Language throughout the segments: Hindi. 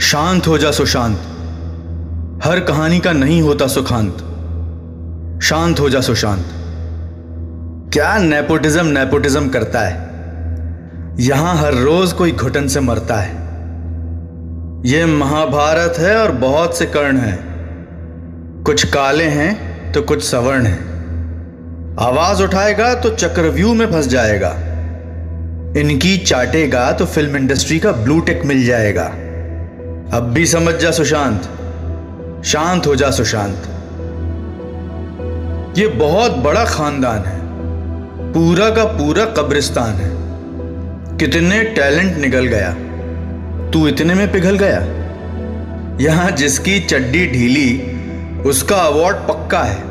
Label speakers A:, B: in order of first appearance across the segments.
A: शांत हो जा सुशांत। हर कहानी का नहीं होता सुखांत। शांत हो जा सुशांत। क्या नेपोटिज्म नेपोटिज्म करता है? यहाँ हर रोज कोई घुटन से मरता है। यह महाभारत है और बहुत से कर्ण हैं। कुछ काले हैं तो कुछ सवर्ण हैं। आवाज़ उठाएगा तो चक्रव्यूह में फंस जाएगा। इनकी चाटेगा तो फ़िल्म इंडस्ट्री का ब्लू टिक मिल जाएगा। अब भी समझ जा सुशांत। शांत हो जा सुशांत। ये बहुत बड़ा खानदान है। पूरा का पूरा कब्रिस्तान है। कितने टैलेंट निकल गया। तू इतने में पिघल गया। यहाँ जिसकी चड्डी ढीली, उसका अवार्ड पक्का है।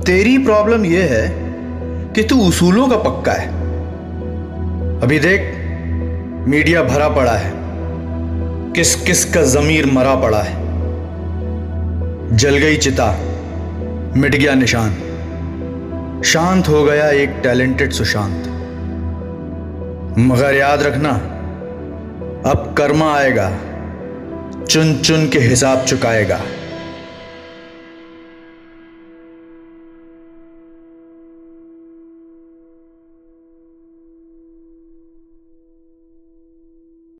A: तेरी प्रॉब्लम यह है कि तू उसूलों का पक्का है। अभी देख मीडिया भरा पड़ा है। किस किस का जमीर मरा पड़ा है? जल गई चिता, मिट गया निशान। शांत हो गया एक टैलेंटेड सुशांत। मगर याद रखना, अब कर्मा आएगा चुन चुन के हिसाब चुकाएगा।